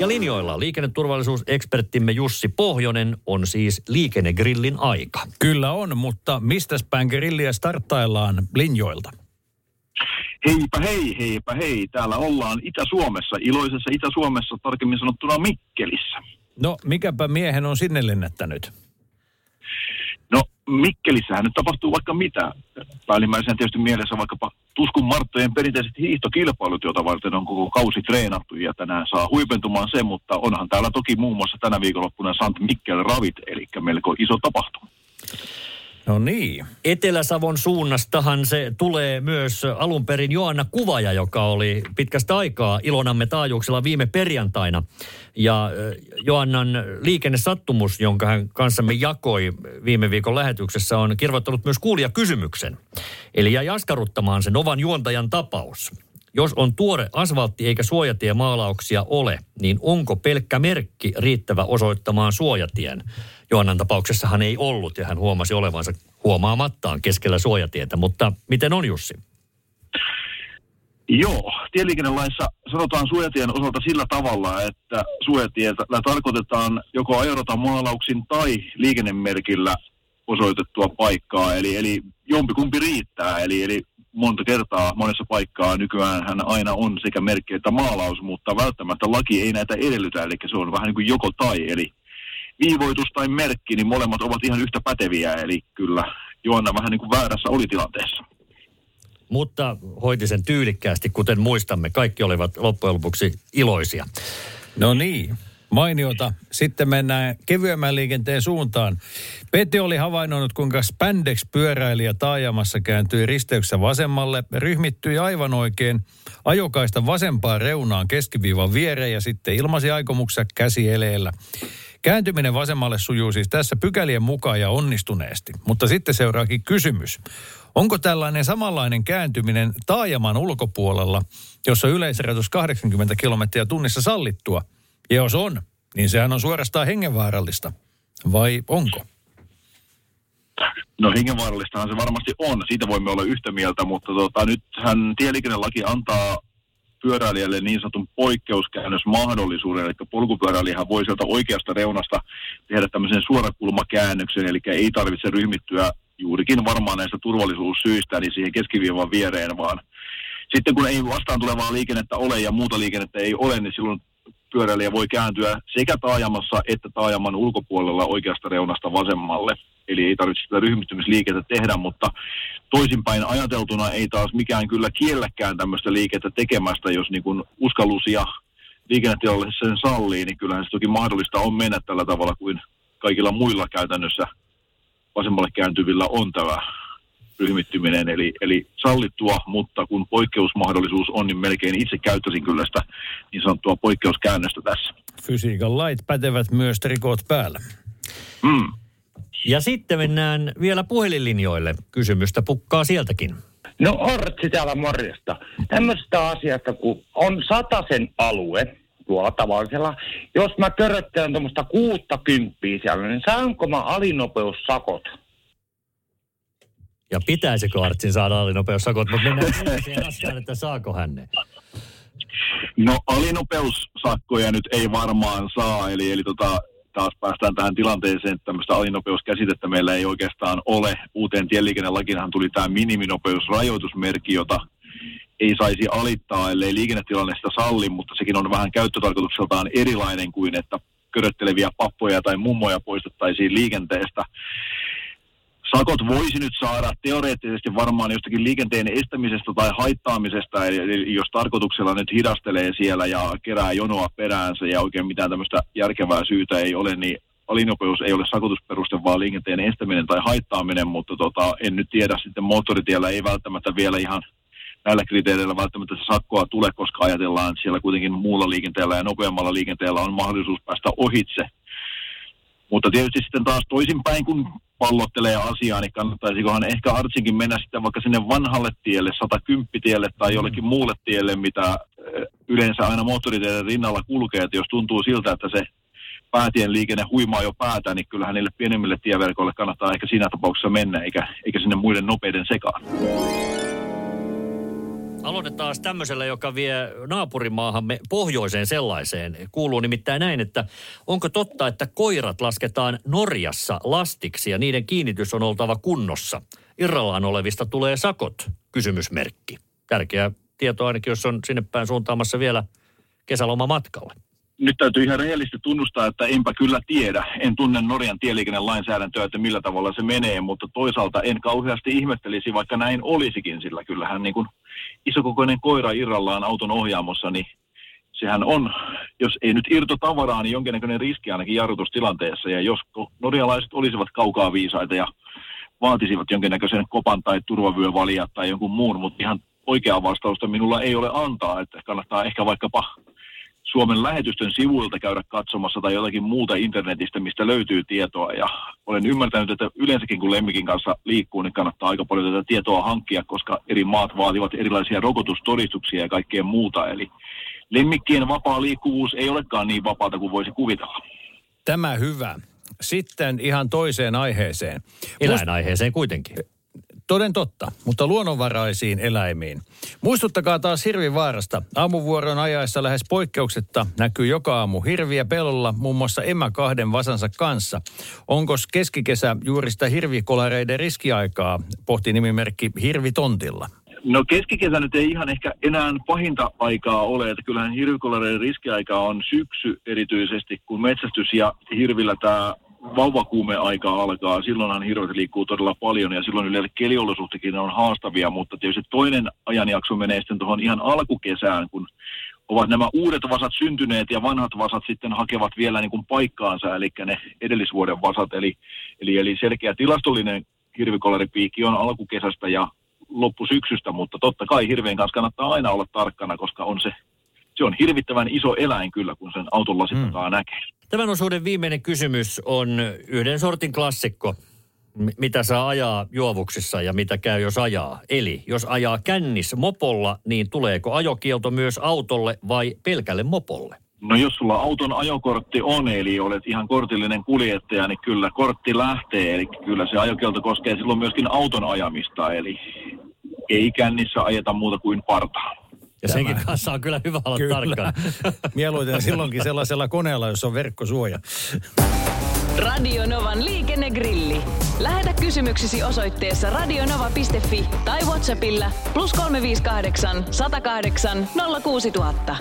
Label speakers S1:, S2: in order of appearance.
S1: Ja linjoilla liikenneturvallisuuseksperttimme Jussi Pohjonen on siis liikennegrillin aika.
S2: Kyllä on, mutta mistä päin grilliä starttaillaan linjoilta?
S3: Heipä hei, heipä hei. Täällä ollaan Itä-Suomessa, iloisessa Itä-Suomessa, tarkemmin sanottuna Mikkelissä.
S2: No, mikäpä miehen on sinne lennättänyt?
S3: No Mikkelissähän nyt tapahtuu vaikka mitä. Päällimmäisenä tietysti mielessä vaikkapa Tuskun Marttojen perinteiset hiihtokilpailut, joita varten on koko kausi treenattu ja tänään saa huipentumaan se, mutta onhan täällä toki muun muassa tänä viikonloppuna Sant Mikkel Ravit, eli melko iso tapahtuma.
S2: No niin.
S1: Etelä-Savon suunnastahan se tulee myös alun perin Joanna Kuvaja, joka oli pitkästä aikaa Ilonamme taajuuksella viime perjantaina. Ja Joannan liikennesattumus, jonka hän kanssamme jakoi viime viikon lähetyksessä, on kirvoittanut myös kuulijakysymyksen. Eli jäi askarruttamaan se Novan juontajan tapaus. Jos on tuore asfaltti eikä suojatiemaalauksia ole, niin onko pelkkä merkki riittävä osoittamaan suojatien? Joannan tapauksessahan ei ollut ja hän huomasi olevansa huomaamattaan keskellä suojatietä, mutta miten on Jussi?
S3: Joo, tieliikennelaissa sanotaan suojatien osalta sillä tavalla, että suojatiellä tarkoitetaan joko ajoratamaalauksin tai liikennemerkillä osoitettua paikkaa, eli, eli jompikumpi riittää, eli, eli monta kertaa monessa paikkaa nykyään hän aina on sekä merkki että maalaus, mutta välttämättä laki ei näitä edellytä, eli se on vähän niin kuin joko tai, eli viivoitus tai merkki, niin molemmat ovat ihan yhtä päteviä, eli kyllä Joanna vähän niin kuin väärässä oli tilanteessa.
S1: Mutta hoiti sen tyylikkäästi, kuten muistamme. Kaikki olivat loppujen lopuksi iloisia.
S2: No niin, mainiota. Sitten mennään kevyemmän liikenteen suuntaan. Pete oli havainnut, kuinka spandex-pyöräilijä taajamassa kääntyi risteyksessä vasemmalle, ryhmittyi aivan oikein ajokaista vasempaan reunaan keskiviivan viereen ja sitten ilmasi aikomuksia käsi eleellä. Kääntyminen vasemmalle sujuu siis tässä pykälien mukaan ja onnistuneesti. Mutta sitten seuraakin kysymys. Onko tällainen samanlainen kääntyminen taajaman ulkopuolella, jossa yleisrajoitus 80 kilometriä tunnissa sallittua? Jos on, niin sehän on suorastaan hengenvaarallista. Vai onko?
S3: No hengenvaarallistahan se varmasti on, siitä voimme olla yhtä mieltä, mutta tota, nythän tieliikennelaki antaa pyöräilijälle niin sanotun poikkeuskäännösmahdollisuuden, eli polkupyöräilijähän voi sieltä oikeasta reunasta tehdä tämmöisen suorakulmakäännöksen, eli ei tarvitse ryhmittyä juurikin varmaan näistä turvallisuussyistä niin siihen keskiviivan viereen, vaan sitten kun ei vastaan tulevaa liikennettä ole ja muuta liikennettä ei ole, niin silloin pyöräilijä voi kääntyä sekä taajamassa että taajaman ulkopuolella oikeasta reunasta vasemmalle. Eli ei tarvitse sitä ryhmittymisliikettä tehdä, mutta toisinpäin ajateltuna ei taas mikään kyllä kielläkään tämmöistä liikettä tekemästä, jos niin kuin uskallus liikennetilalle sen sallii, niin kyllähän se toki mahdollista on mennä tällä tavalla kuin kaikilla muilla käytännössä vasemmalle kääntyvillä on tämä ryhmittyminen, eli, eli sallittua, mutta kun poikkeusmahdollisuus on, niin melkein itse käyttäisin kyllä sitä niin sanottua poikkeuskäännöstä tässä.
S2: Fysiikan lait pätevät myös trikot päällä.
S3: Mm.
S1: Ja sitten mennään vielä puhelinlinjoille. Kysymystä pukkaa sieltäkin.
S4: No Ortsi täällä morjesta. Tämmöistä asiasta, kun on sataisen alue tuolla tavallisella. Jos mä köröttelen tuommoista kuutta kymppiä siellä, niin saanko mä alinopeussakot?
S1: Ja pitäisikö Artsin saada alinopeussakot, mutta mennään siihen asiaan, että saako hän ne.
S3: No alinopeussakkoja nyt ei varmaan saa, eli, eli tota, taas päästään tähän tilanteeseen, että tämmöistä alinopeuskäsitettä meillä ei oikeastaan ole. Uuteen tieliikennelakinahan tuli tämä miniminopeusrajoitusmerkki, jota ei saisi alittaa, ellei liikennetilanne sitä salli, mutta sekin on vähän käyttötarkoitukseltaan erilainen kuin, että körötteleviä pappoja tai mummoja poistettaisiin liikenteestä. Sakot voisi nyt saada teoreettisesti varmaan jostakin liikenteen estämisestä tai haittaamisesta, eli, jos tarkoituksella nyt hidastelee siellä ja kerää jonoa peräänsä ja oikein mitään tämmöistä järkevää syytä ei ole, niin alinopeus ei ole sakotusperuste, vaan liikenteen estäminen tai haittaaminen, mutta tota, en nyt tiedä, sitten moottoritiellä ei välttämättä vielä ihan näillä kriteereillä välttämättä se sakkoa tule, koska ajatellaan, että siellä kuitenkin muulla liikenteellä ja nopeammalla liikenteellä on mahdollisuus päästä ohitse. Mutta tietysti sitten taas toisinpäin, kun pallottelee asiaa, niin kannattaisikohan ehkä Artsinkin mennä sitten vaikka sinne vanhalle tielle, 110 tielle tai jollekin muulle tielle, mitä yleensä aina moottoriteiden rinnalla kulkee, että jos tuntuu siltä, että se päätien liikenne huimaa jo päätä, niin kyllähän niille pienemmille tieverkoille kannattaa ehkä siinä tapauksessa mennä, eikä, eikä sinne muiden nopeiden sekaan.
S1: Aloitetaan tämmöisellä, joka vie naapurimaahamme pohjoiseen sellaiseen. Kuuluu nimittäin näin, että onko totta, että koirat lasketaan Norjassa lastiksi ja niiden kiinnitys on oltava kunnossa. Irrallaan olevista tulee sakot, kysymysmerkki. Tärkeä tieto ainakin, jos on sinne päin suuntaamassa vielä kesäloma matkalle
S3: nyt täytyy ihan rehellisesti tunnustaa, että enpä kyllä tiedä. En tunne Norjan tieliikennelainsäädäntöä, että millä tavalla se menee, mutta toisaalta en kauheasti ihmettelisi, vaikka näin olisikin, sillä kyllähän niin kuin isokokoinen koira irrallaan auton ohjaamossa, niin sehän on, jos ei nyt irtotavaraa, niin jonkinnäköinen riski ainakin jarrutustilanteessa. Ja jos norjalaiset olisivat kaukaa viisaita ja vaatisivat jonkinnäköisen kopan tai turvavyövalia tai jonkun muun, mutta ihan oikeaa vastausta minulla ei ole antaa, että kannattaa ehkä vaikkapa Suomen lähetystön sivuilta käydä katsomassa tai jotakin muuta internetistä, mistä löytyy tietoa. Ja olen ymmärtänyt, että yleensäkin kun lemmikin kanssa liikkuu, niin kannattaa aika paljon tätä tietoa hankkia, koska eri maat vaativat erilaisia rokotustodistuksia ja kaikkea muuta. Eli lemmikkien vapaa liikkuvuus ei olekaan niin vapaata kuin voisi kuvitella.
S2: Tämä hyvä. Sitten ihan toiseen aiheeseen.
S1: Eläinaiheeseen kuitenkin.
S2: Toden totta, mutta luonnonvaraisiin eläimiin. Muistuttakaa taas hirvivaarasta. Aamuvuoron ajaessa lähes poikkeuksetta näkyy joka aamu hirviä pelolla, muun muassa emä kahden vasansa kanssa. Onko keskikesä juuri sitä hirvikolareiden riskiaikaa, pohti nimimerkki Hirvitontilla.
S3: No keskikesä nyt ei ihan ehkä enää pahinta aikaa ole, että kyllähän hirvikolareiden riskiaika on syksy erityisesti, kun metsästys ja hirvillä tämä vauvakuume-aika alkaa. Silloinhan hirvet liikkuu todella paljon ja silloin yleensä keliolosuhtekin on haastavia, mutta tietysti toinen ajanjakso menee sitten tuohon ihan alkukesään, kun ovat nämä uudet vasat syntyneet ja vanhat vasat sitten hakevat vielä niin kuin paikkaansa, eli ne edellisvuoden vasat. Eli, eli, eli selkeä tilastollinen hirvikolaripiikki on alkukesästä ja loppusyksystä, mutta totta kai hirveen kanssa kannattaa aina olla tarkkana, koska on se, se on hirvittävän iso eläin kyllä, kun sen auton lasittakaa mm. näkee.
S1: Tämän osuuden viimeinen kysymys on yhden sortin klassikko. mitä saa ajaa juovuksissa ja mitä käy, jos ajaa. Eli jos ajaa kännis mopolla, niin tuleeko ajokielto myös autolle vai pelkälle mopolle?
S3: No jos sulla auton ajokortti on, eli olet ihan kortillinen kuljettaja, niin kyllä kortti lähtee. Eli kyllä se ajokielto koskee silloin myöskin auton ajamista, eli ei kännissä ajeta muuta kuin partaa.
S1: Ja Tämä. senkin kanssa on kyllä hyvä olla kyllä. tarkka.
S2: Mieluiten silloinkin sellaisella koneella, jossa on verkkosuoja.
S5: Radio Novan liikennegrilli. Lähetä kysymyksesi osoitteessa radionova.fi tai Whatsappilla plus 358 108 06000.